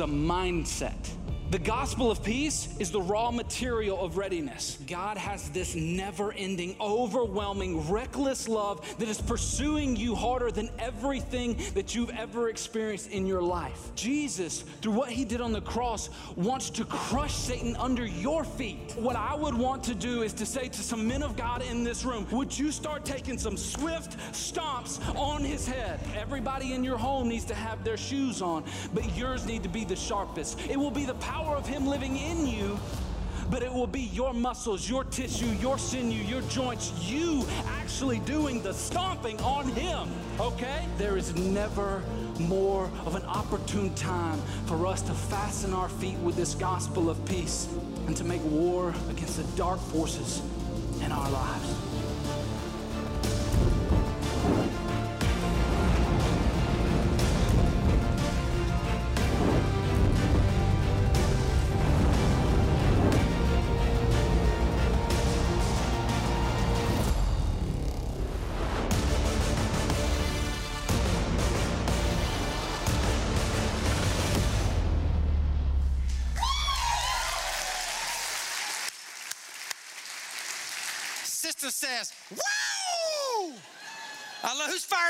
A mindset. The gospel of peace is the raw material of readiness. God has this never ending, overwhelming, reckless love that is pursuing you harder than everything that you've ever experienced in your life. Jesus, through what he did on the cross, wants to crush Satan under your feet. What I would want to do is to say to some men of God in this room, would you start taking some swift stomps on his head? Everybody in your home needs to have their shoes on, but yours need to be the sharpest. It will be the power of Him living in you, but it will be your muscles, your tissue, your sinew, your joints, you actually doing the stomping on Him, okay? There is never more of an opportune time for us to fasten our feet with this gospel of peace and to make war against the dark forces in our lives.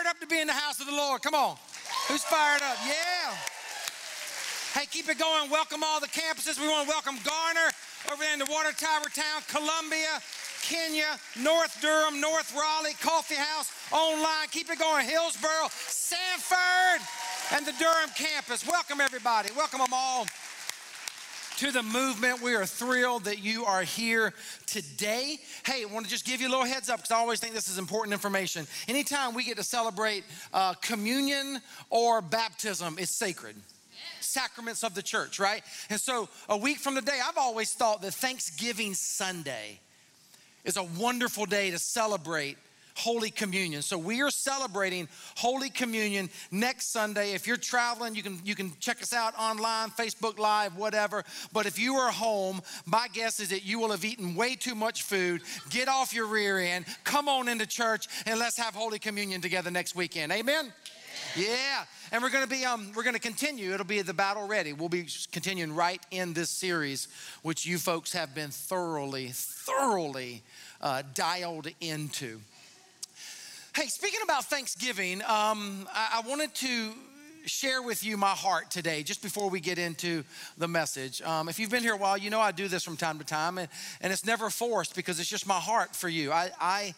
Fired up to be in the house of the Lord. Come on. Who's fired up? Yeah. Hey, keep it going. Welcome all the campuses. We want to welcome Garner over there in the Water Tower Town, Columbia, Kenya, North Durham, North Raleigh, Coffee House, online. Keep it going. Hillsborough, Sanford, and the Durham campus. Welcome everybody. Welcome them all to the movement. We are thrilled that you are here today. Hey, I want to just give you a little heads up because I always think this is important information. Anytime we get to celebrate uh, communion or baptism, it's sacred sacraments of the church, right? And so a week from today, I've always thought that Thanksgiving Sunday is a wonderful day to celebrate Holy Communion. So we are celebrating Holy Communion next Sunday. If you're traveling, you can you can check us out online, Facebook Live, whatever. But if you are home, my guess is that you will have eaten way too much food. Get off your rear end, come on into church, and let's have Holy Communion together next weekend. Amen. Yeah, and we're going to be um, we're going to continue. It'll be the battle ready. We'll be continuing right in this series, which you folks have been thoroughly, thoroughly uh, dialed into. Hey, speaking about Thanksgiving, um, I, I wanted to share with you my heart today, just before we get into the message. Um, if you've been here a while, you know I do this from time to time, and, and it's never forced because it's just my heart for you. I, I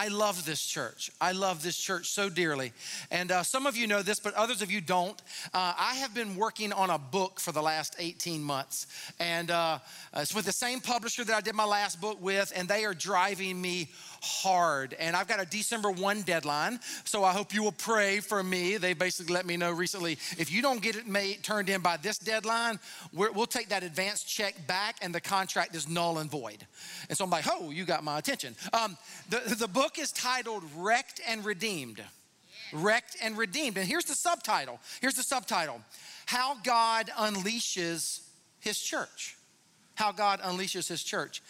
I love this church. I love this church so dearly. And uh, some of you know this, but others of you don't. Uh, I have been working on a book for the last 18 months. And uh, it's with the same publisher that I did my last book with, and they are driving me hard. And I've got a December 1 deadline, so I hope you will pray for me. They basically let me know recently if you don't get it made, turned in by this deadline, we will take that advance check back and the contract is null and void. And so I'm like, oh, you got my attention. Um, the, the book is titled Wrecked and Redeemed. Wrecked and Redeemed. And here's the subtitle. Here's the subtitle How God Unleashes His Church how God unleashes his church.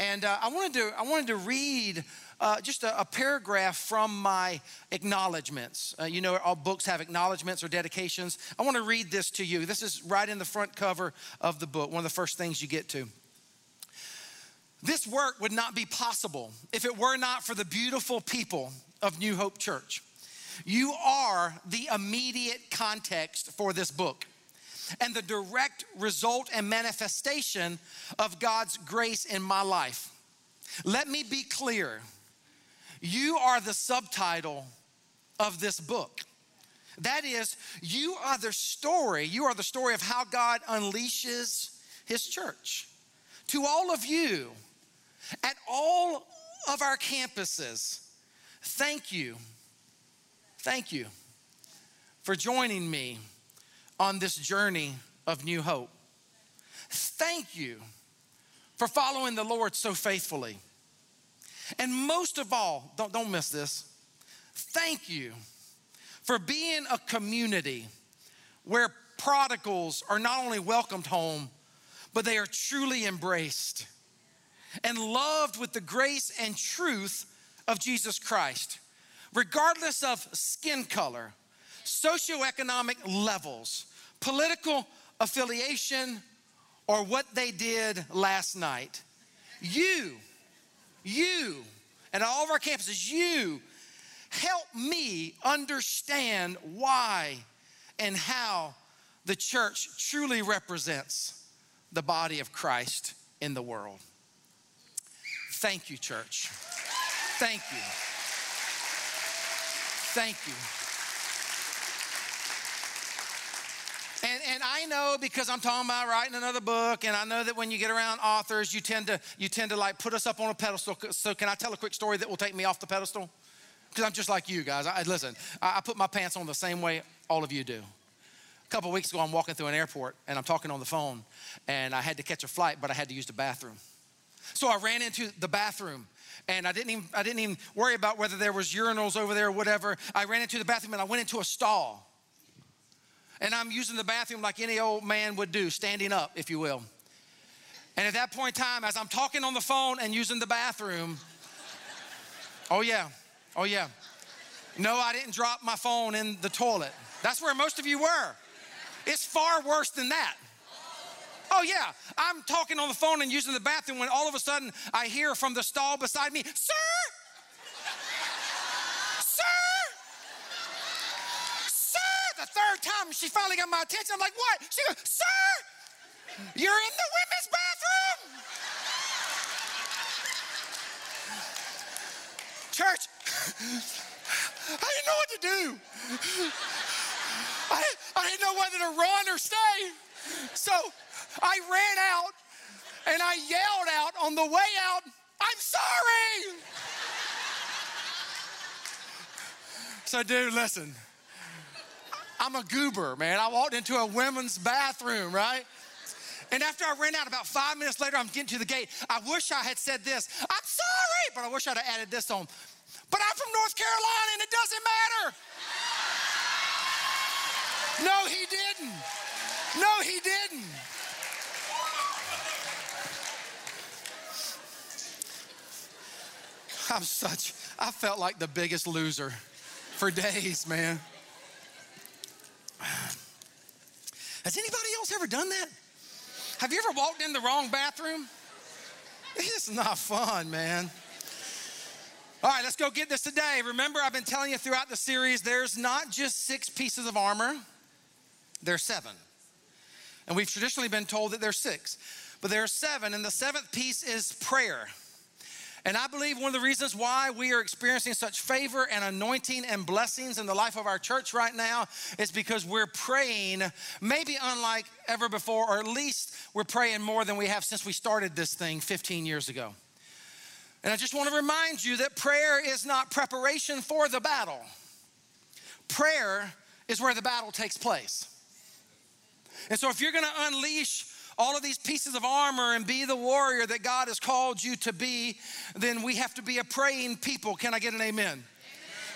And uh, I, wanted to, I wanted to read uh, just a, a, paragraph from my acknowledgments. Uh, you know, all books have acknowledgments or dedications. I want to read this to you. This is right in the front cover of the book, one of the first things you get to. This work would not be possible if it were not for the beautiful people of New Hope Church. You are the immediate context for this book and the direct result and manifestation of God's grace in my life. Let me be clear you are the subtitle of this book. That is, you are the story, you are the story of how God unleashes his church. To all of you at all of our campuses, thank you. Thank you for joining me on this journey of new hope. Thank you for following the Lord so faithfully. And most of all, don't, don't miss this. Thank you for being a community where prodigals are not only welcomed home, but they are truly embraced and loved with the grace and truth of Jesus Christ, regardless of skin color, socioeconomic levels, political affiliation, or what they did last night. You, you, and all of our campuses, you help me understand why and how the church truly represents the body of Christ in the world. Thank you, church. Thank you. Thank you. And, and I know because I'm talking about writing another book, and I know that when you get around authors, you tend to you tend to like put us up on a pedestal. So can I tell a quick story that will take me off the pedestal? Because I'm just like you guys. I, listen, I, I put my pants on the same way all of you do. A couple weeks ago, I'm walking through an airport and I'm talking on the phone, and I had to catch a flight, but I had to use the bathroom. So I ran into the bathroom and I didn't even I didn't even worry about whether there was urinals over there or whatever. I ran into the bathroom and I went into a stall. And I'm using the bathroom like any old man would do, standing up, if you will. And at that point in time, as I'm talking on the phone and using the bathroom, oh yeah, oh yeah. No, I didn't drop my phone in the toilet. That's where most of you were. It's far worse than that. Oh, yeah. I'm talking on the phone and using the bathroom when all of a sudden I hear from the stall beside me, Sir! Sir! The third time she finally got my attention. I'm like, What? She goes, Sir! You're in the women's bathroom! Church, I didn't know what to do. I, I didn't know whether to run or stay. So I ran out and I yelled out on the way out, I'm sorry. So, dude, listen. I'm a goober, man. I walked into a women's bathroom, right? And after I ran out, about five minutes later, I'm getting to the gate. I wish I had said this. I'm sorry, but I wish I'd have added this on. But I'm from North Carolina and it doesn't matter. No, he didn't. No, he didn't. I'm such, I felt like the biggest loser for days, man. Has anybody else ever done that? Have you ever walked in the wrong bathroom? It's not fun, man. All right, let's go get this today. Remember, I've been telling you throughout the series there's not just six pieces of armor, there's seven. And we've traditionally been told that there's six, but there are seven, and the seventh piece is prayer. And I believe one of the reasons why we are experiencing such favor and anointing and blessings in the life of our church right now is because we're praying, maybe unlike ever before, or at least we're praying more than we have since we started this thing 15 years ago. And I just want to remind you that prayer is not preparation for the battle, prayer is where the battle takes place. And so if you're going to unleash all of these pieces of armor and be the warrior that God has called you to be, then we have to be a praying people. Can I get an amen?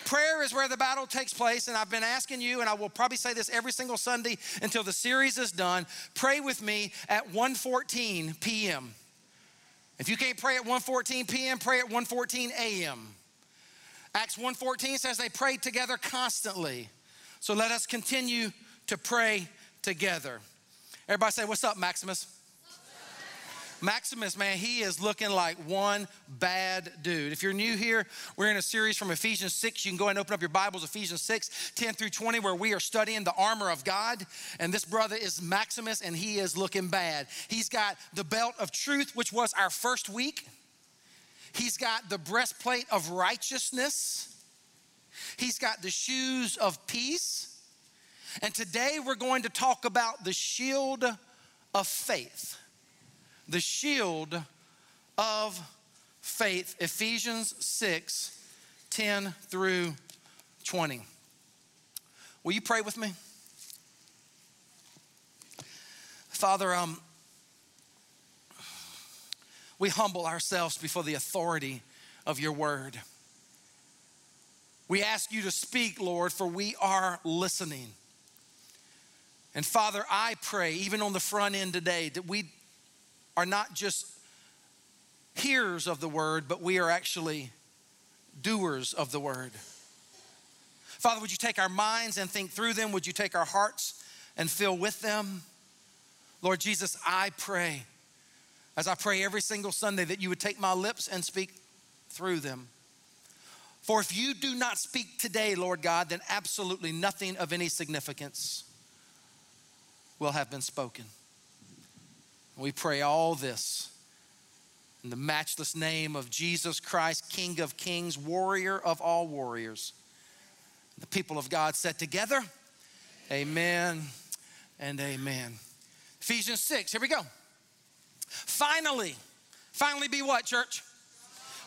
Prayer is where the battle takes place, and I've been asking you, and I will probably say this every single Sunday until the series is done. Pray with me at 1:14 p.m. If you can't pray at 1:14 p.m., pray at 1:14 a.m. Acts 1:14 says they prayed together constantly. So let us continue to pray together. Everybody say, What's up, Maximus? Maximus, man, he is looking like one bad dude. If you're new here, we're in a series from Ephesians 6. You can go and open up your Bibles, Ephesians 6, 10 through 20, where we are studying the armor of God. And this brother is Maximus, and he is looking bad. He's got the belt of truth, which was our first week. He's got the breastplate of righteousness. He's got the shoes of peace. And today we're going to talk about the shield of faith. The shield of faith, Ephesians 6 10 through 20. Will you pray with me? Father, um, we humble ourselves before the authority of your word. We ask you to speak, Lord, for we are listening. And Father, I pray, even on the front end today, that we are not just hearers of the word, but we are actually doers of the word. Father, would you take our minds and think through them? Would you take our hearts and fill with them. Lord Jesus, I pray, as I pray every single Sunday, that you would take my lips and speak through them. For if you do not speak today, Lord God, then absolutely nothing of any significance will have been spoken. We pray all this in the matchless name of Jesus Christ, King of kings, warrior of all warriors. The people of God said together, Amen and amen. Ephesians 6, here we go. Finally, finally be what, church?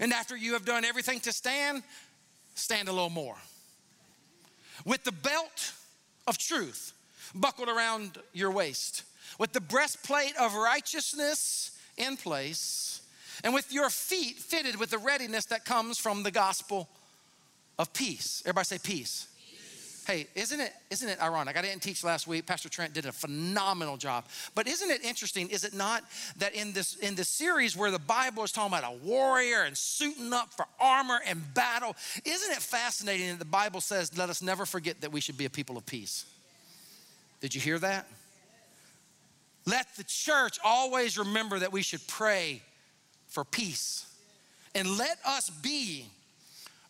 And after you have done everything to stand, stand a little more. With the belt of truth buckled around your waist, with the breastplate of righteousness in place, and with your feet fitted with the readiness that comes from the gospel of peace. Everybody say peace. Hey, isn't it isn't it ironic? I didn't teach last week. Pastor Trent did a phenomenal job. But isn't it interesting? Is it not that in this in this series where the Bible is talking about a warrior and suiting up for armor and battle, isn't it fascinating that the Bible says, "Let us never forget that we should be a people of peace." Did you hear that? Let the church always remember that we should pray for peace. And let us be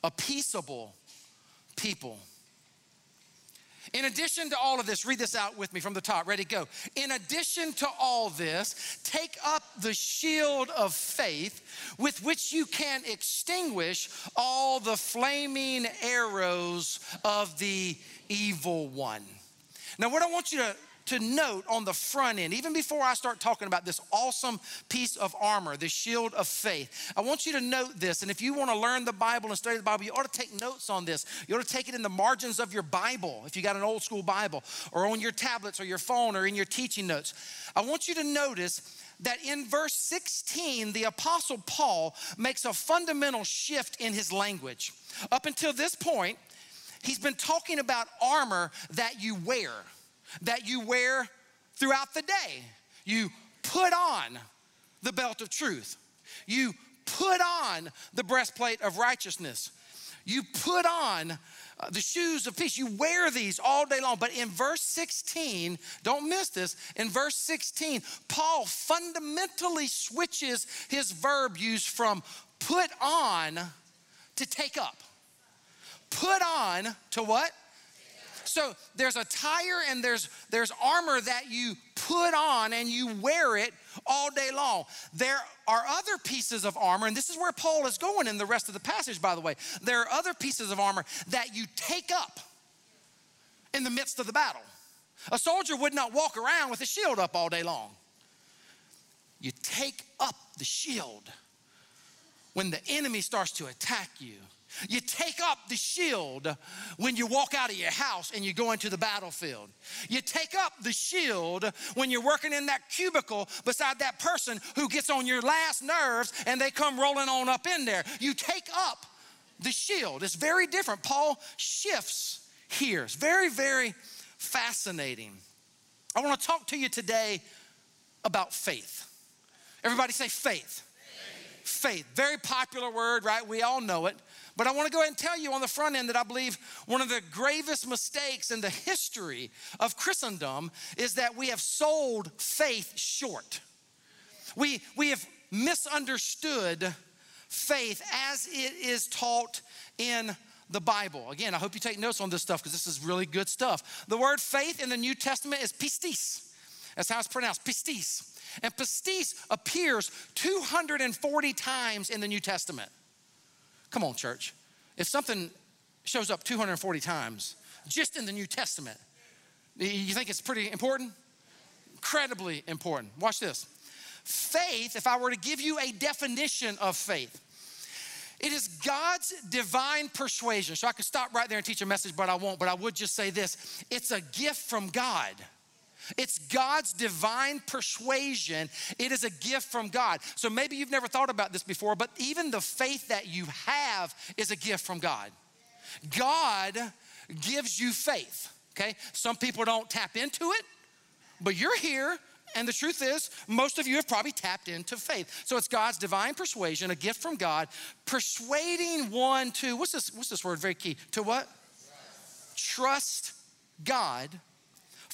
a peaceable people. In addition to all of this, read this out with me from the top. Ready, go. In addition to all this, take up the shield of faith with which you can extinguish all the flaming arrows of the evil one. Now, what I want you to to note on the front end, even before I start talking about this awesome piece of armor, the shield of faith, I want you to note this. And if you want to learn the Bible and study the Bible, you ought to take notes on this. You ought to take it in the margins of your Bible, if you got an old school Bible, or on your tablets or your phone or in your teaching notes. I want you to notice that in verse 16, the Apostle Paul makes a fundamental shift in his language. Up until this point, he's been talking about armor that you wear that you wear throughout the day. You put on the belt of truth. You put on the breastplate of righteousness. You put on uh, the shoes of peace. You wear these all day long. But in verse 16, don't miss this. In verse 16, Paul fundamentally switches his verb use from put on to take up. Put on to what? So there's attire and there's there's armor that you put on and you wear it all day long. There are other pieces of armor, and this is where Paul is going in the rest of the passage, by the way. There are other pieces of armor that you take up in the midst of the battle. A soldier would not walk around with a shield up all day long. You take up the shield when the enemy starts to attack you you take up the shield when you walk out of your house and you go into the battlefield. You take up the shield when you're working in that cubicle beside that person who gets on your last nerves and they come rolling on up in there. You take up the shield. It's very different. Paul shifts here. It's very, very fascinating. I want to talk to you today about faith. Everybody say faith. Faith. faith. Very popular word, right? We all know it. But I want to go ahead and tell you on the front end that I believe one of the gravest mistakes in the history of Christendom is that we have sold faith short. We, we have misunderstood faith as it is taught in the Bible. Again, I hope you take notes on this stuff because this is really good stuff. The word faith in the New Testament is pistis. That's how it's pronounced, pistis. And pistis appears 240 times in the New Testament. Come on, church. If something shows up 240 times just in the New Testament, you think it's pretty important? Incredibly important. Watch this. Faith, if I were to give you a definition of faith, it is God's divine persuasion. So I could stop right there and teach a message, but I won't. But I would just say this it's a gift from God It's God's divine persuasion. It is a gift from God. So maybe you've never thought about this before, but even the faith that you have is a gift from God. God gives you faith, okay? Some people don't tap into it, but you're here. And the truth is, most of you have probably tapped into faith. So it's God's divine persuasion, a gift from God, persuading one to, what's this, what's this word? Very key. To what? Trust God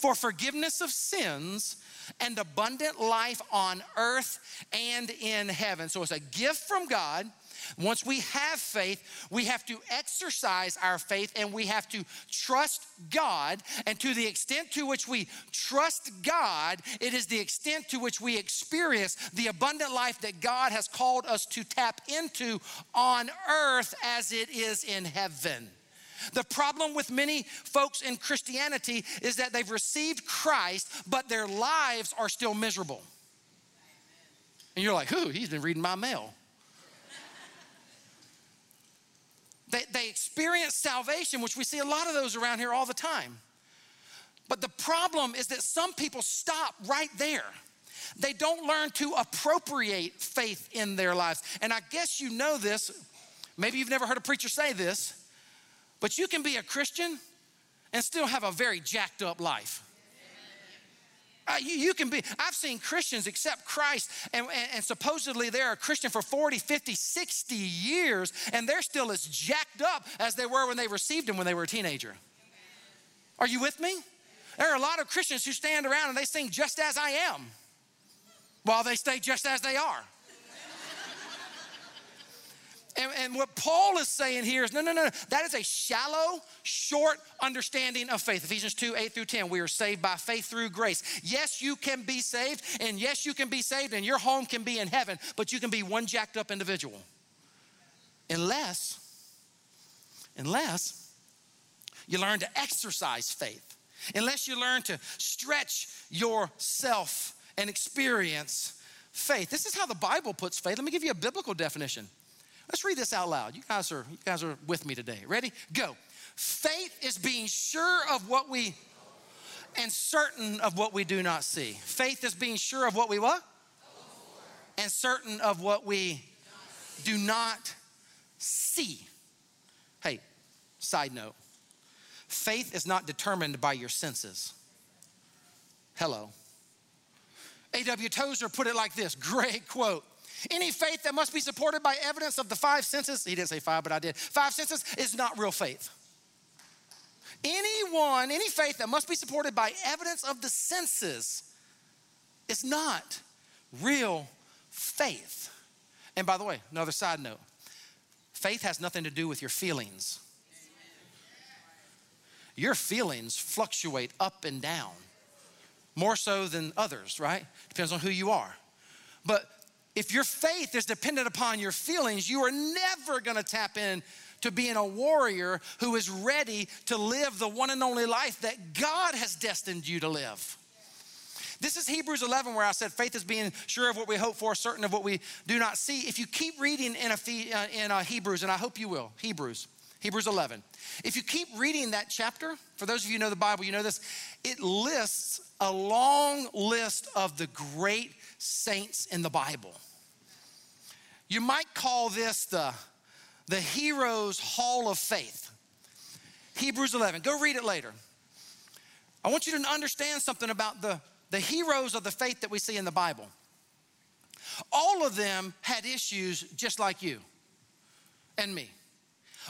for forgiveness of sins and abundant life on earth and in heaven. So it's a gift from God. Once we have faith, we have to exercise our faith and we have to trust God. And to the extent to which we trust God, it is the extent to which we experience the abundant life that God has called us to tap into on earth as it is in heaven. The problem with many folks in Christianity is that they've received Christ, but their lives are still miserable. And you're like, who? He's been reading my mail. they, they experience salvation, which we see a lot of those around here all the time. But the problem is that some people stop right there. They don't learn to appropriate faith in their lives. And I guess you know this. Maybe you've never heard a preacher say this. But you can be a Christian and still have a very jacked up life. Uh, you, you, can be, I've seen Christians accept Christ and, and, and, supposedly they're a Christian for 40, 50, 60 years and they're still as jacked up as they were when they received Him when they were a teenager. Are you with me? There are a lot of Christians who stand around and they sing just as I am while they stay just as they are. And, and, what Paul is saying here is no, no, no, no. That is a shallow, short understanding of faith. Ephesians 2 8 through 10. We are saved by faith through grace. Yes, you can be saved, and yes, you can be saved, and your home can be in heaven, but you can be one jacked up individual. Unless, unless you learn to exercise faith, unless you learn to stretch yourself and experience faith. This is how the Bible puts faith. Let me give you a biblical definition. Let's read this out loud. You guys are you guys are with me today. Ready? Go. Faith is being sure of what we and certain of what we do not see. Faith is being sure of what we what? And certain of what we do not see. Hey, side note. Faith is not determined by your senses. Hello. A.W. Tozer put it like this great quote. Any faith that must be supported by evidence of the five senses, he didn't say five, but I did, five senses is not real faith. Anyone, any faith that must be supported by evidence of the senses is not real faith. And by the way, another side note faith has nothing to do with your feelings. Your feelings fluctuate up and down more so than others, right? Depends on who you are. But if your faith is dependent upon your feelings, you are never gonna tap in to being a warrior who is ready to live the one and only life that God has destined you to live. This is Hebrews 11, where I said faith is being sure of what we hope for, certain of what we do not see. If you keep reading in, a, uh, in uh, Hebrews, and I hope you will, Hebrews, Hebrews 11. If you keep reading that chapter, for those of you know the Bible, you know this, it lists a long list of the great saints in the Bible. You might call this the, the Heroes Hall of Faith. Hebrews 11. Go read it later. I want you to understand something about the, the heroes of the faith that we see in the Bible. All of them had issues just like you and me.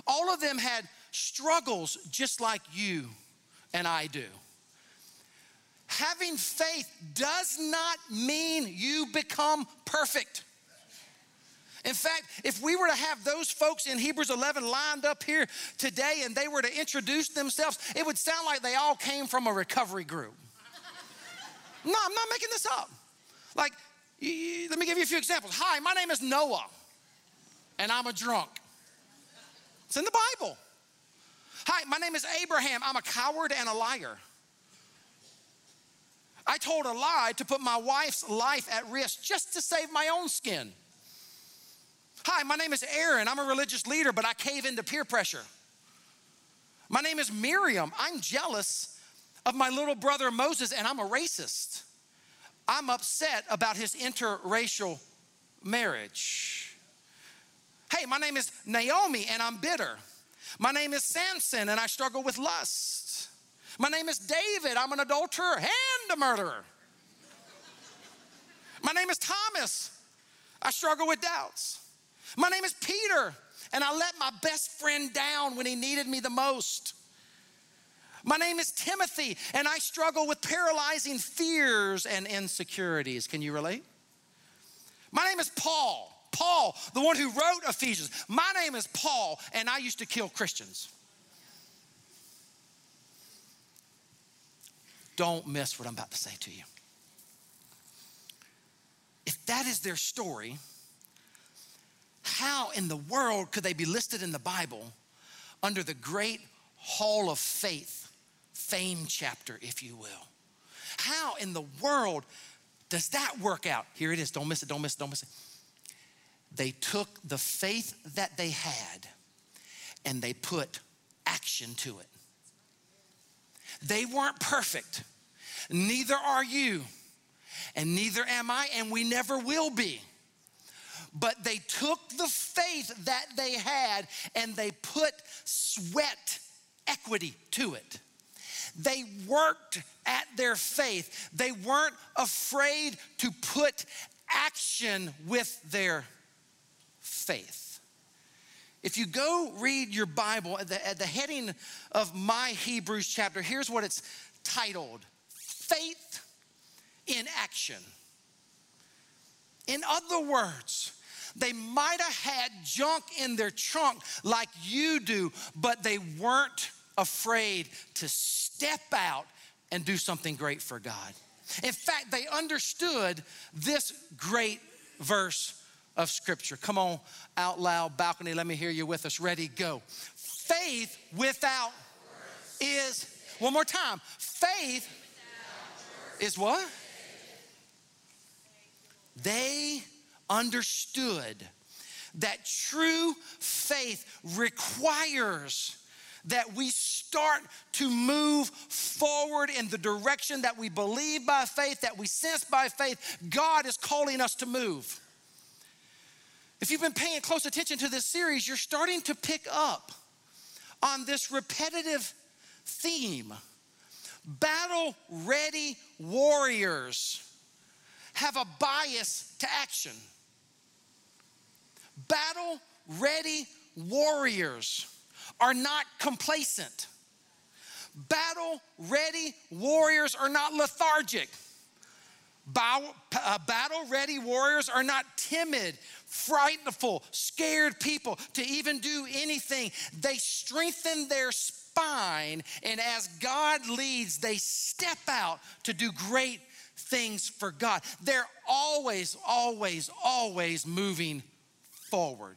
All of them had struggles just like you and I do having faith does not mean you become perfect. In fact, if we were to have those folks in Hebrews 11 lined up here today and they were to introduce themselves, it would sound like they all came from a recovery group. no, I'm not making this up. Like, let me give you a few examples. Hi, my name is Noah, and I'm a drunk. It's in the Bible. Hi, my name is Abraham. I'm a coward and a liar. I told a lie to put my wife's life at risk just to save my own skin. Hi, my name is Aaron. I'm a religious leader, but I cave into peer pressure. My name is Miriam. I'm jealous of my little brother Moses, and I'm a racist. I'm upset about his interracial marriage. Hey, my name is Naomi, and I'm bitter. My name is Samson, and I struggle with lust. My name is David, I'm an adulterer and a murderer. My name is Thomas, I struggle with doubts. My name is Peter, and I let my best friend down when he needed me the most. My name is Timothy, and I struggle with paralyzing fears and insecurities. Can you relate? My name is Paul. Paul, the one who wrote Ephesians. My name is Paul, and I used to kill Christians. Don't miss what I'm about to say to you. If that is their story, how in the world could they be listed in the Bible under the great hall of faith, fame chapter, if you will? How in the world does that work out? Here it is. Don't miss it, don't miss it, don't miss it. They took the faith that they had and they put action to it. They weren't perfect, neither are you, and neither am I, and we never will be but they took the faith that they had and they put sweat equity to it. They worked at their faith. They weren't afraid to put action with their faith. If you go read your Bible at the, at the heading of my Hebrews chapter, here's what it's titled Faith in Action. In other words, they might have had junk in their trunk like you do, but they weren't afraid to step out and do something great for God. In fact, they understood this great verse of scripture. Come on, out loud, balcony, let me hear you with us. Ready, go. Faith without is, one more time, faith is what? They understood that true faith requires that we start to move forward in the direction that we believe by faith, that we sense by faith. God is calling us to move. If you've been paying close attention to this series, you're starting to pick up on this repetitive theme battle ready warriors have a bias to action battle ready warriors are not complacent. Battle ready warriors are not lethargic. Uh, battle ready warriors are not timid, frightful, scared people to even do anything. They strengthen their spine, and as God leads, they step out to do great things for God. They're always, always, always moving forward.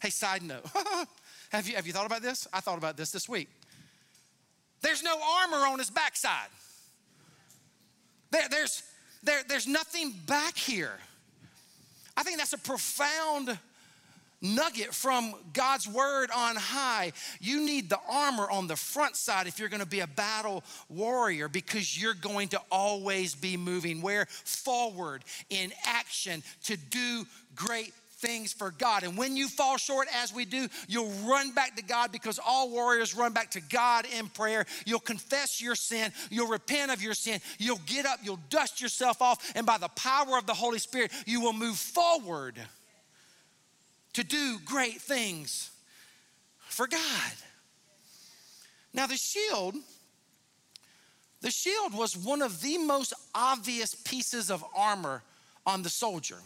Hey, side note have, you, have you thought about this? I thought about this this week. There's no armor on his backside, there, there's, there, there's nothing back here. I think that's a profound nugget from God's word on high. You need the armor on the front side if you're going to be a battle warrior because you're going to always be moving where forward in action to do great things for God. And when you fall short, as we do, you'll run back to God because all warriors run back to God in prayer. You'll confess your sin, you'll repent of your sin, you'll get up, you'll dust yourself off, and by the power of the Holy Spirit, you will move forward to do great things for God. Now, the shield. The shield was one of the most obvious pieces of armor on the soldier.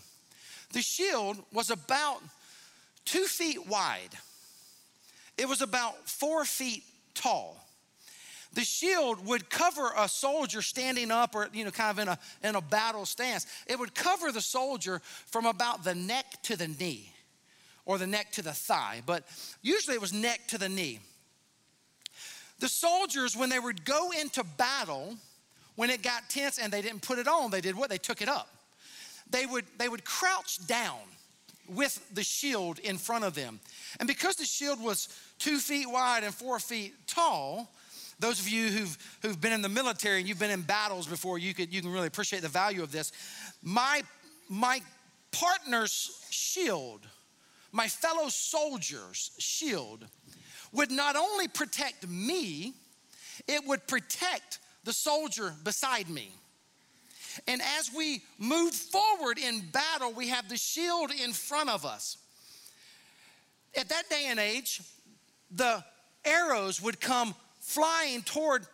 The shield was about two feet wide, it was about four feet tall. The shield would cover a soldier standing up or, you know, kind of in a, in a battle stance. It would cover the soldier from about the neck to the knee or the neck to the thigh, but usually it was neck to the knee. The soldiers, when they would go into battle, when it got tense and they didn't put it on, they did what? They took it up they would, they would crouch down with the shield in front of them. And because the shield was two feet wide and four feet tall, Those of you who've, who've been in the military and you've been in battles before, you, could, you can really appreciate the value of this. My, my partner's shield, my fellow soldier's shield, would not only protect me, it would protect the soldier beside me. And as we move forward in battle, we have the shield in front of us. At that day and age, the arrows would come flying toward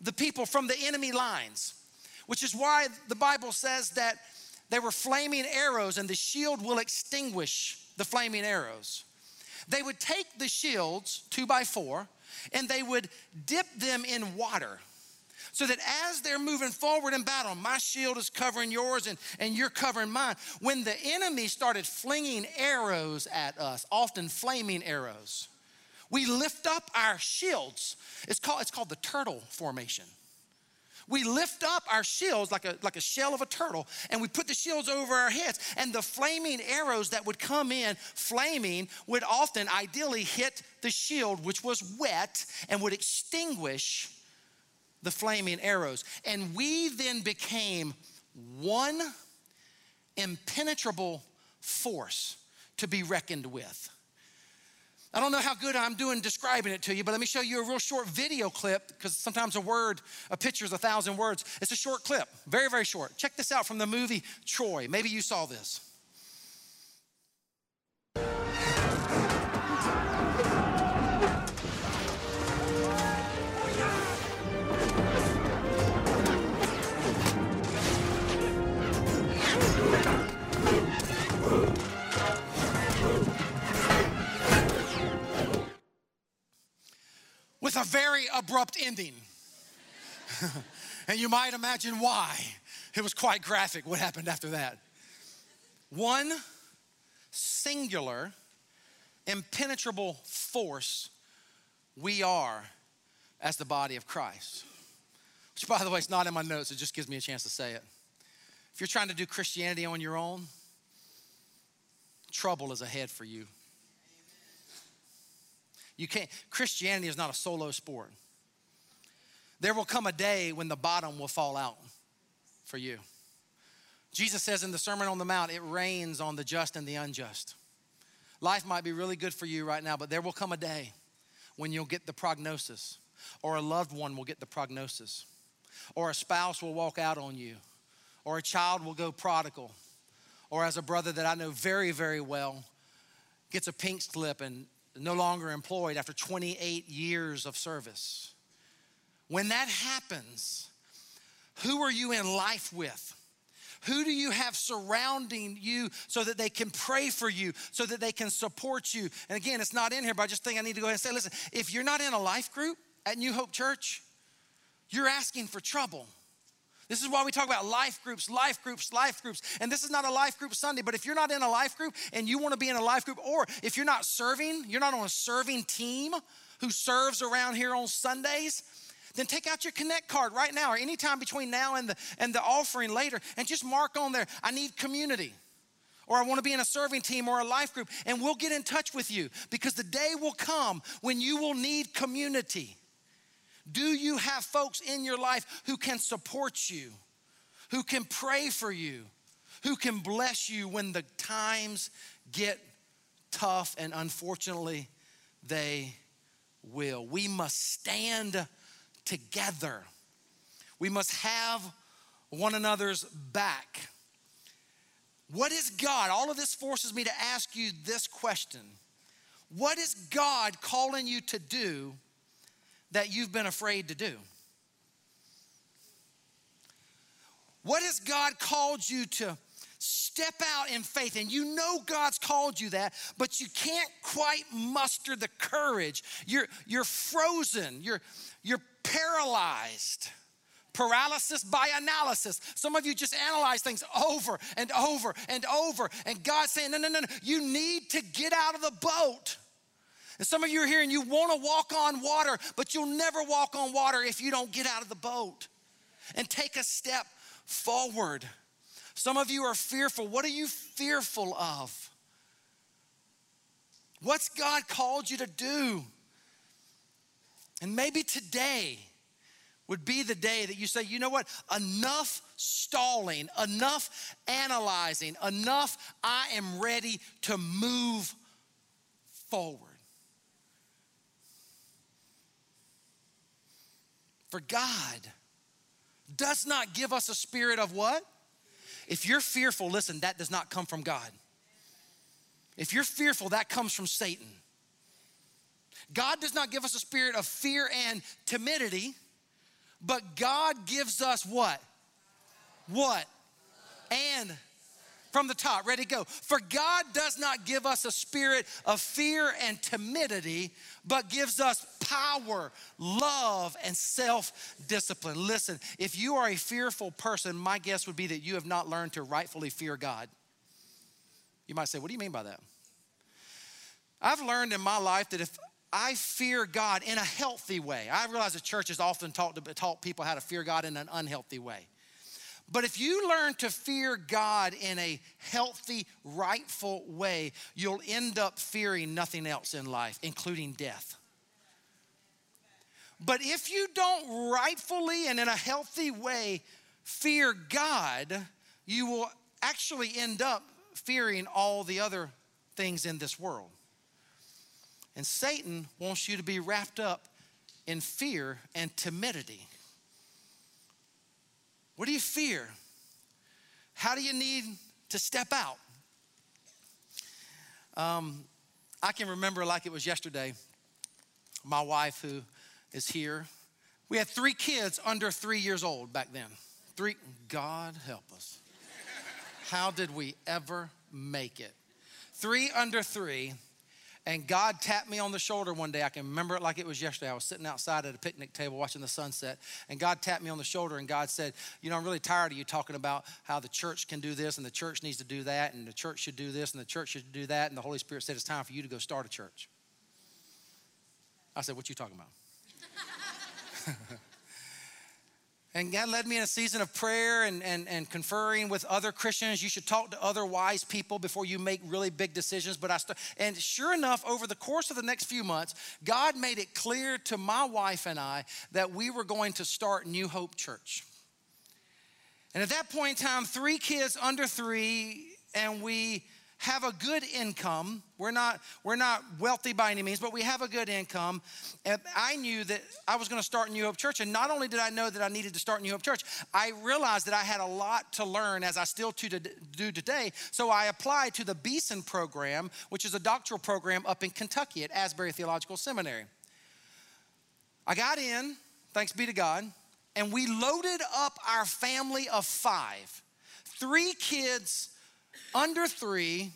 the people from the enemy lines, which is why the Bible says that they were flaming arrows and the shield will extinguish the flaming arrows. They would take the shields, two by four, and they would dip them in water so that as they're moving forward in battle, my shield is covering yours and, and you're covering mine. When the enemy started flinging arrows at us, often flaming arrows, we lift up our shields. It's called, it's called the turtle formation. We lift up our shields like a, like a shell of a turtle and we put the shields over our heads. And the flaming arrows that would come in, flaming, would often ideally hit the shield, which was wet, and would extinguish the flaming arrows. And we then became one impenetrable force to be reckoned with. I don't know how good I'm doing describing it to you, but let me show you a real short video clip because sometimes a word, a picture is a thousand words. It's a short clip, very, very short. Check this out from the movie Troy. Maybe you saw this. With a very abrupt ending. and you might imagine why. It was quite graphic what happened after that. One singular, impenetrable force we are as the body of Christ. Which, by the way, is not in my notes, it just gives me a chance to say it. If you're trying to do Christianity on your own, trouble is ahead for you. You can't, Christianity is not a solo sport. There will come a day when the bottom will fall out for you. Jesus says in the Sermon on the Mount, it rains on the just and the unjust. Life might be really good for you right now, but there will come a day when you'll get the prognosis, or a loved one will get the prognosis, or a spouse will walk out on you, or a child will go prodigal, or as a brother that I know very, very well gets a pink slip and no longer employed after 28 years of service. When that happens, who are you in life with? Who do you have surrounding you so that they can pray for you, so that they can support you? And again, it's not in here, but I just think I need to go ahead and say listen, if you're not in a life group at New Hope Church, you're asking for trouble. This is why we talk about life groups, life groups, life groups. And this is not a life group Sunday, but if you're not in a life group and you want to be in a life group, or if you're not serving, you're not on a serving team who serves around here on Sundays, then take out your connect card right now or anytime between now and the and the offering later and just mark on there i need community or i want to be in a serving team or a life group and we'll get in touch with you because the day will come when you will need community do you have folks in your life who can support you, who can pray for you, who can bless you when the times get tough? And unfortunately, they will. We must stand together. We must have one another's back. What is God? All of this forces me to ask you this question What is God calling you to do that you've been afraid to do? What has God called you to step out in faith? And you know God's called you that, but you can't quite muster the courage. You're, you're frozen, you're, you're paralyzed. Paralysis by analysis. Some of you just analyze things over and over and over, and God's saying, No, no, no, no. You need to get out of the boat. And some of you are here and you want to walk on water, but you'll never walk on water if you don't get out of the boat and take a step forward. Some of you are fearful. What are you fearful of? What's God called you to do? And maybe today would be the day that you say, you know what? Enough stalling, enough analyzing, enough, I am ready to move forward. For God does not give us a spirit of what? If you're fearful, listen, that does not come from God. If you're fearful, that comes from Satan. God does not give us a spirit of fear and timidity, but God gives us what? What? And from the top, ready go. For God does not give us a spirit of fear and timidity, but gives us power, love, and self discipline. Listen, if you are a fearful person, my guess would be that you have not learned to rightfully fear God. You might say, What do you mean by that? I've learned in my life that if I fear God in a healthy way. I realize the church has often taught, taught people how to fear God in an unhealthy way. But if you learn to fear God in a healthy, rightful way, you'll end up fearing nothing else in life, including death. But if you don't rightfully and in a healthy way fear God, you will actually end up fearing all the other things in this world. And Satan wants you to be wrapped up in fear and timidity. What do you fear? How do you need to step out? Um, I can remember like it was yesterday. My wife, who is here, we had three kids under three years old back then. Three, God help us. How did we ever make it? Three under three and God tapped me on the shoulder one day. I can remember it like it was yesterday. I was sitting outside at a picnic table watching the sunset. And God tapped me on the shoulder and God said, You know, I'm really tired of you talking about how the church can do this and the church needs to do that and the church should do this and the church should do that. And the Holy Spirit said, It's time for you to go start a church. I said, What you talking about? And God led me in a season of prayer and, and, and conferring with other Christians. You should talk to other wise people before you make really big decisions. But I st- and sure enough, over the course of the next few months, God made it clear to my wife and I that we were going to start New Hope Church. And at that point in time, three kids under three, and we have a good income. We're not, we're not wealthy by any means, but we have a good income. And I knew that I was going to start New Hope Church. And not only did I know that I needed to start New Hope Church, I realized that I had a lot to learn as I still to do today. So I applied to the Beeson program, which is a doctoral program up in Kentucky at Asbury Theological Seminary. I got in, thanks be to God, and we loaded up our family of five three kids under three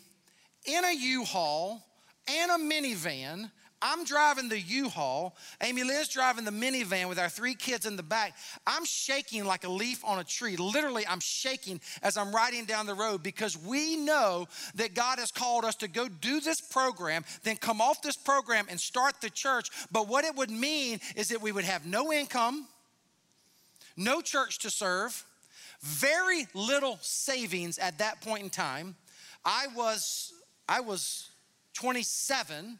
in a U-Haul and a minivan. I'm driving the U-Haul. Amy Lynn's driving the minivan with our three kids in the back. I'm shaking like a leaf on a tree. Literally, I'm shaking as I'm riding down the road because we know that God has called us to go do this program, then come off this program and start the church. But what it would mean is that we would have no income, no church to serve, very little savings at that point in time. I was I was 27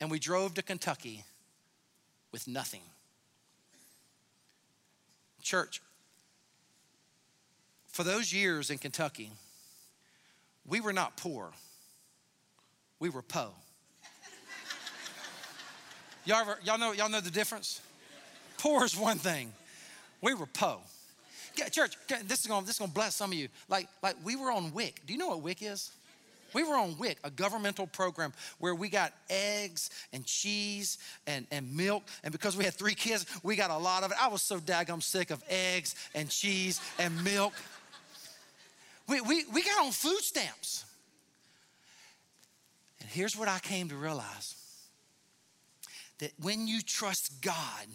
and we drove to Kentucky with nothing. Church, for those years in Kentucky, we were not poor. We were po. y'all, ever, y'all, know, y'all know the difference? Poor is one thing. We were po. Church, this is gonna this is gonna bless some of you. Like like we were on WIC. Do you know what WIC is? We were on WIC, a governmental program where we got eggs and cheese and, and milk. And because we had three kids, we got a lot of it. I was so daggum sick of eggs and cheese and milk. We, we, we got on food stamps. And here's what I came to realize that when you trust God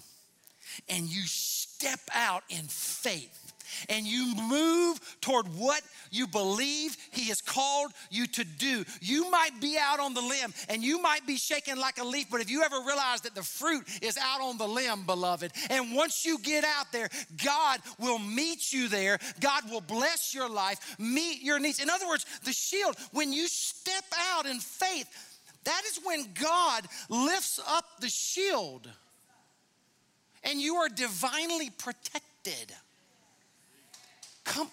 and you step out in faith, and you move toward what you believe He has called you to do. You might be out on the limb and you might be shaking like a leaf, but if you ever realize that the fruit is out on the limb, beloved, and once you get out there, God will meet you there. God will bless your life, meet your needs. In other words, the shield, when you step out in faith, That is when God lifts up the shield and you are divinely protected. Come,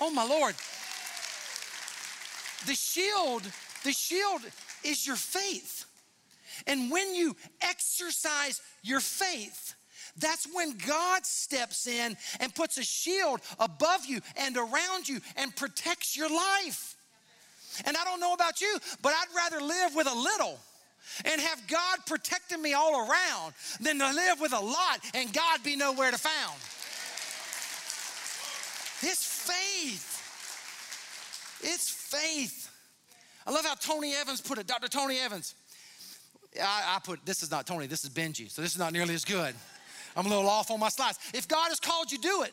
oh my Lord. The shield, the shield is your faith. And when you exercise your faith, that's when God steps in and puts a shield above you and around you and protects your life. And I don't know about you, but I'd rather live with a little and have God protecting me all around than to live with a lot and God be nowhere to found. It's faith. It's faith. I love how Tony Evans put it, Dr. Tony Evans. I, I put, this is not Tony, this is Benji, so this is not nearly as good. I'm a little off on my slides. If God has called you, do it.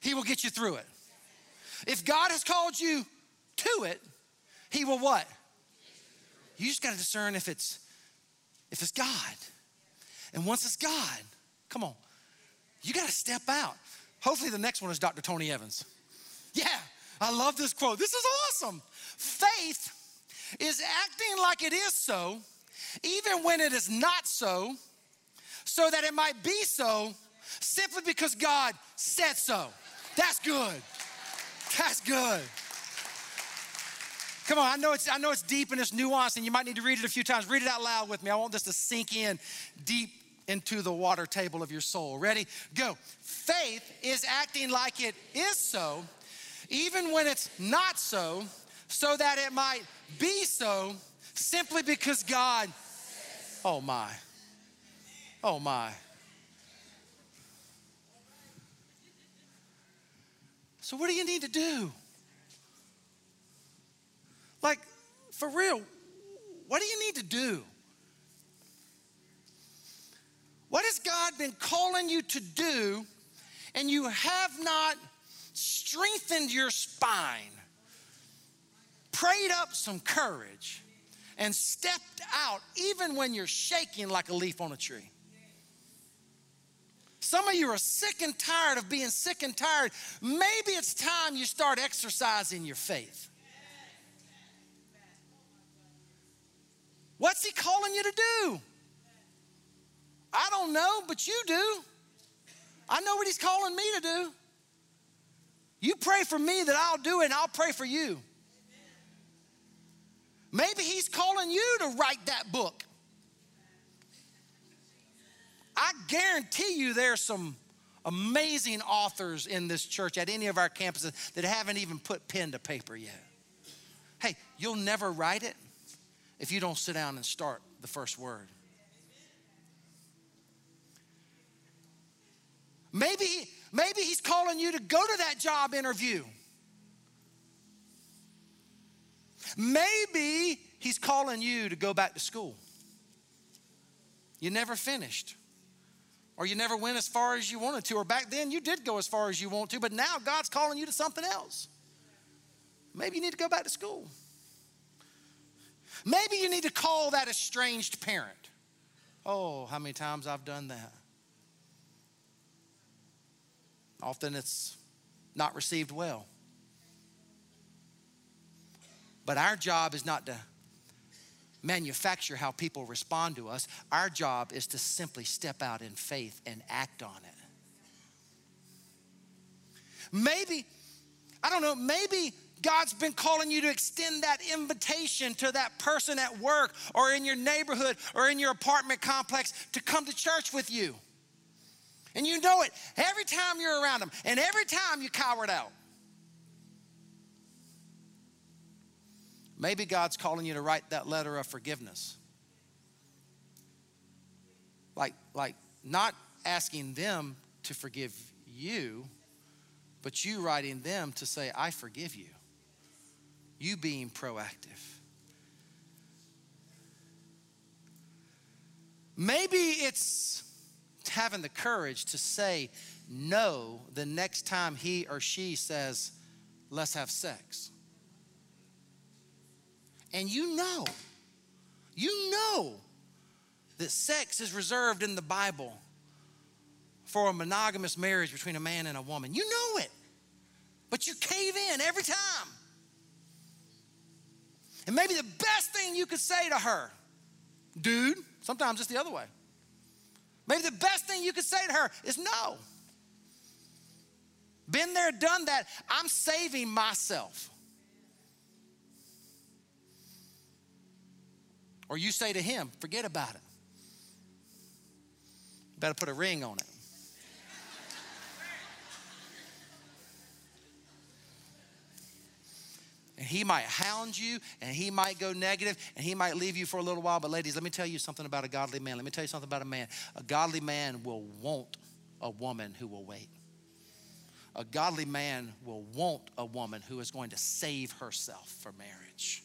He will get you through it. If God has called you to it, He will what? You just got to discern if it's if it's God. And once it's God, come on, you got to step out. Hopefully, the next one is Dr. Tony Evans. Yeah, I love this quote. This is awesome. Faith is acting like it is so, even when it is not so, so that it might be so, simply because God said so. That's good. That's good. Come on, I know it's I know it's deep and it's nuanced, and you might need to read it a few times. Read it out loud with me. I want this to sink in deep into the water table of your soul. Ready? Go. Faith is acting like it is so, even when it's not so, so that it might be so, simply because God. Oh my. Oh my. So, what do you need to do? Like, for real, what do you need to do? What has God been calling you to do, and you have not strengthened your spine, prayed up some courage, and stepped out even when you're shaking like a leaf on a tree? Some of you are sick and tired of being sick and tired. Maybe it's time you start exercising your faith. What's he calling you to do? I don't know, but you do. I know what he's calling me to do. You pray for me that I'll do it, and I'll pray for you. Maybe he's calling you to write that book. I guarantee you there's some amazing authors in this church at any of our campuses that haven't even put pen to paper yet. Hey, you'll never write it if you don't sit down and start the first word. Maybe, maybe he's calling you to go to that job interview. Maybe he's calling you to go back to school. You never finished. Or you never went as far as you wanted to. Or back then you did go as far as you want to, but now God's calling you to something else. Maybe you need to go back to school. Maybe you need to call that estranged parent. Oh, how many times I've done that. Often it's not received well. But our job is not to manufacture how people respond to us. Our job is to simply step out in faith and act on it. Maybe, I don't know, maybe God's been calling you to extend that invitation to that person at work or in your neighborhood or in your apartment complex to come to church with you. And you know it every time you're around them and every time you cower it out. Maybe God's calling you to write that letter of forgiveness. Like, like not asking them to forgive you, but you writing them to say, I forgive you you being proactive. Maybe it's having the courage to say no the next time he or she says, let's have sex. And you know, you know that sex is reserved in the Bible for a monogamous marriage between a man and a woman. You know it. But you cave in every time. And maybe the best thing you could say to her, dude, sometimes it's the other way. Maybe the best thing you could say to her is no. Been there, done that. I'm saving myself. Or you say to him, forget about it. Better put a ring on it. And he might hound you and he might go negative and he might leave you for a little while. But, ladies, let me tell you something about a godly man. Let me tell you something about a man. A godly man will want a woman who will wait. A godly man will want a woman who is going to save herself for marriage.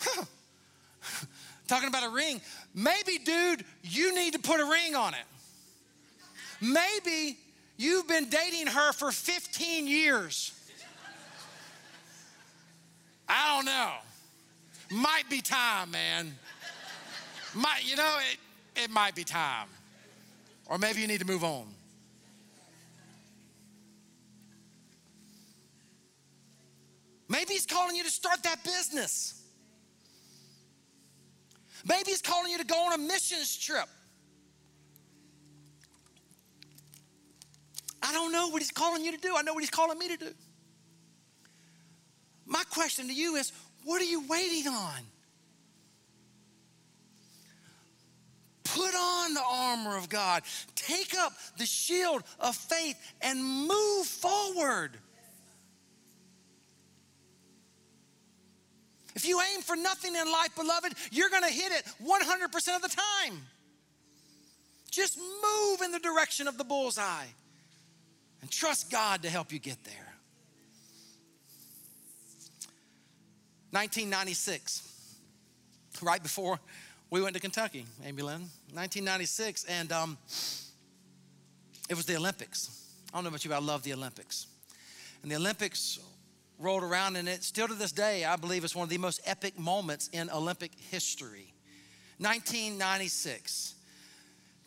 Talking about a ring. Maybe, dude, you need to put a ring on it. Maybe you've been dating her for 15 years I don't know. Might be time, man. Might, you know, it, it might be time. Or maybe you need to move on. Maybe he's calling you to start that business. Maybe he's calling you to go on a missions trip. I don't know what he's calling you to do. I know what he's calling me to do. My question to you is what are you waiting on? Put on the armor of God, take up the shield of faith, and move forward. If you aim for nothing in life, beloved, you're going to hit it 100% of the time. Just move in the direction of the bullseye and trust God to help you get there. 1996, right before we went to Kentucky, Amy Lynn, 1996, and um, it was the Olympics. I don't know about you, but I love the Olympics. And the Olympics rolled around, and it still to this day, I believe it's one of the most epic moments in Olympic history. 1996,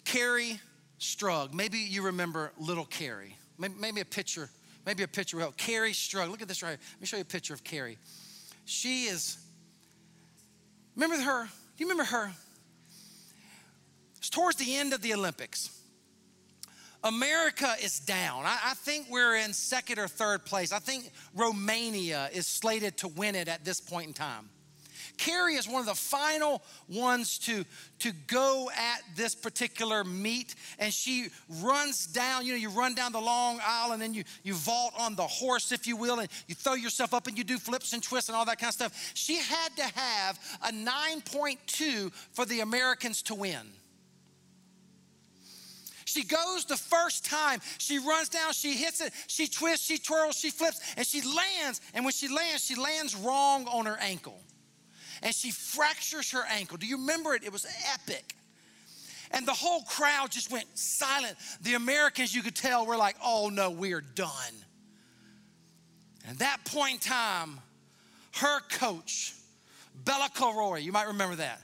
Kerri Strug. Maybe you remember little Kerri. Maybe, maybe a picture, maybe a picture of Kerri Strug. Look at this right here. Let me show you a picture of Kerri. She is, remember her? Do you remember her? It's towards the end of the Olympics. America is down. I, I, think we're in second or third place. I think Romania is slated to win it at this point in time. Kerri is one of the final ones to, to go at this particular meet, and she runs down. You know, you run down the long aisle, and then you, you vault on the horse, if you will, and you throw yourself up and you do flips and twists and all that kind of stuff. She had to have a 9.2 for the Americans to win. She goes the first time. She runs down, she hits it, she twists, she twirls, she flips, and she lands. And when she lands, she lands wrong on her ankle and she fractures her ankle. Do you remember it? It was epic. And the whole crowd just went silent. The Americans, you could tell, were like, oh no, we're done. And at that point in time, her coach, Bela Karolyi, you might remember that,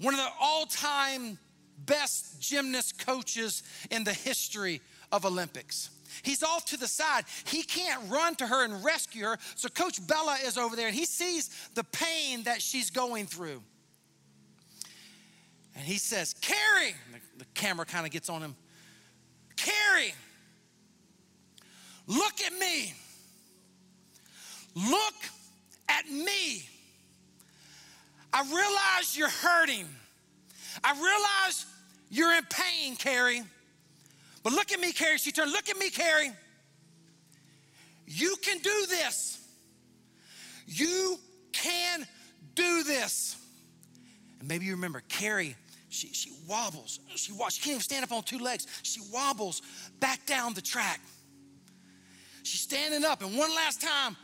one of the all time best gymnast coaches in the history of Olympics. He's off to the side. He can't run to her and rescue her. So Coach Bela is over there and he sees the pain that she's going through. And he says, Kerri, the, the camera kind of gets on him. Kerri, look at me. Look at me. I realize you're hurting. I realize you're in pain, Kerri. But look at me, Kerri. She turned, look at me, Kerri. You can do this. You can do this. And maybe you remember Kerri, she, she wobbles. She, she can't even stand up on two legs. She wobbles back down the track. She's standing up, and one last time,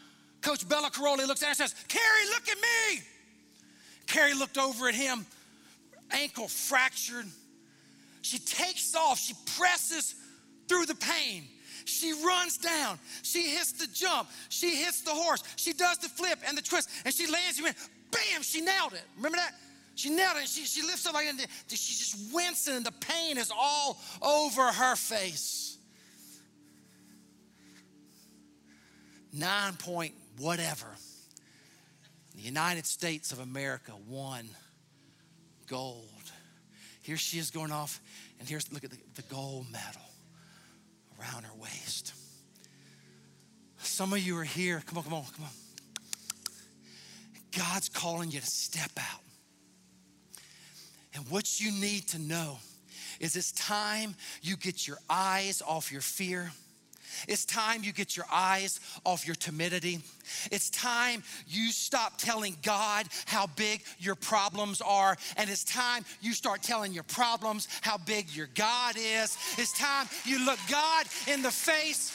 Coach Bela Karolyi looks at her and says, Kerri, look at me. Kerri looked over at him, ankle fractured, she takes off, she presses through the pain. She runs down. She hits the jump. She hits the horse. She does the flip and the twist, and she lands. You went, bam! She nailed it. Remember that? She nailed it. She, she lifts up like that. She's just wincing, and the pain is all over her face. Nine point whatever. The United States of America won gold. Here she is going off, and here's look at the, the gold medal around her waist. Some of you are here. Come on, come on, come on. God's calling you to step out. And what you need to know is it's time you get your eyes off your fear. It's time you get your eyes off your timidity. It's time you stop telling God how big your problems are. And it's time you start telling your problems how big your God is. It's time you look God in the face.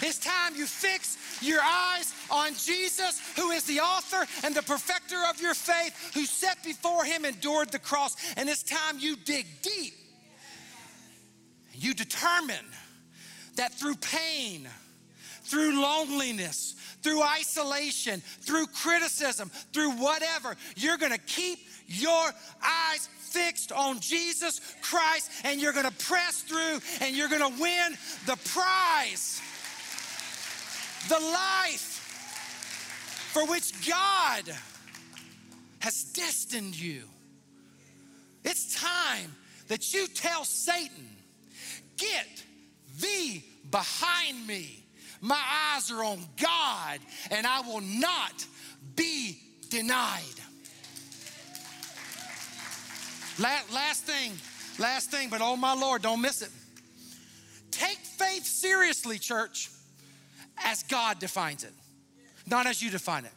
It's time you fix your eyes on Jesus, who is the author and the perfecter of your faith, who set before him endured the cross. And it's time you dig deep. You determine that through pain, through loneliness, through isolation, through criticism, through whatever, you're gonna keep your eyes fixed on Jesus Christ and you're gonna press through and you're gonna win the prize. The life for which God has destined you. It's time that you tell Satan, get thee behind me. My eyes are on God, and I will not be denied. Last thing, last thing, but oh my Lord, don't miss it. Take faith seriously, church, as God defines it, not as you define it.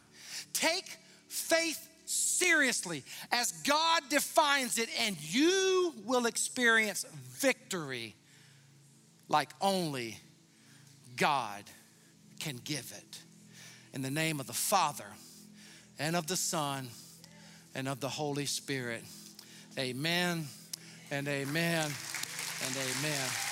Take faith seriously as God defines it, and you will experience victory like only God can give it. In the name of the Father and of the Son and of the Holy Spirit. Amen and amen and amen.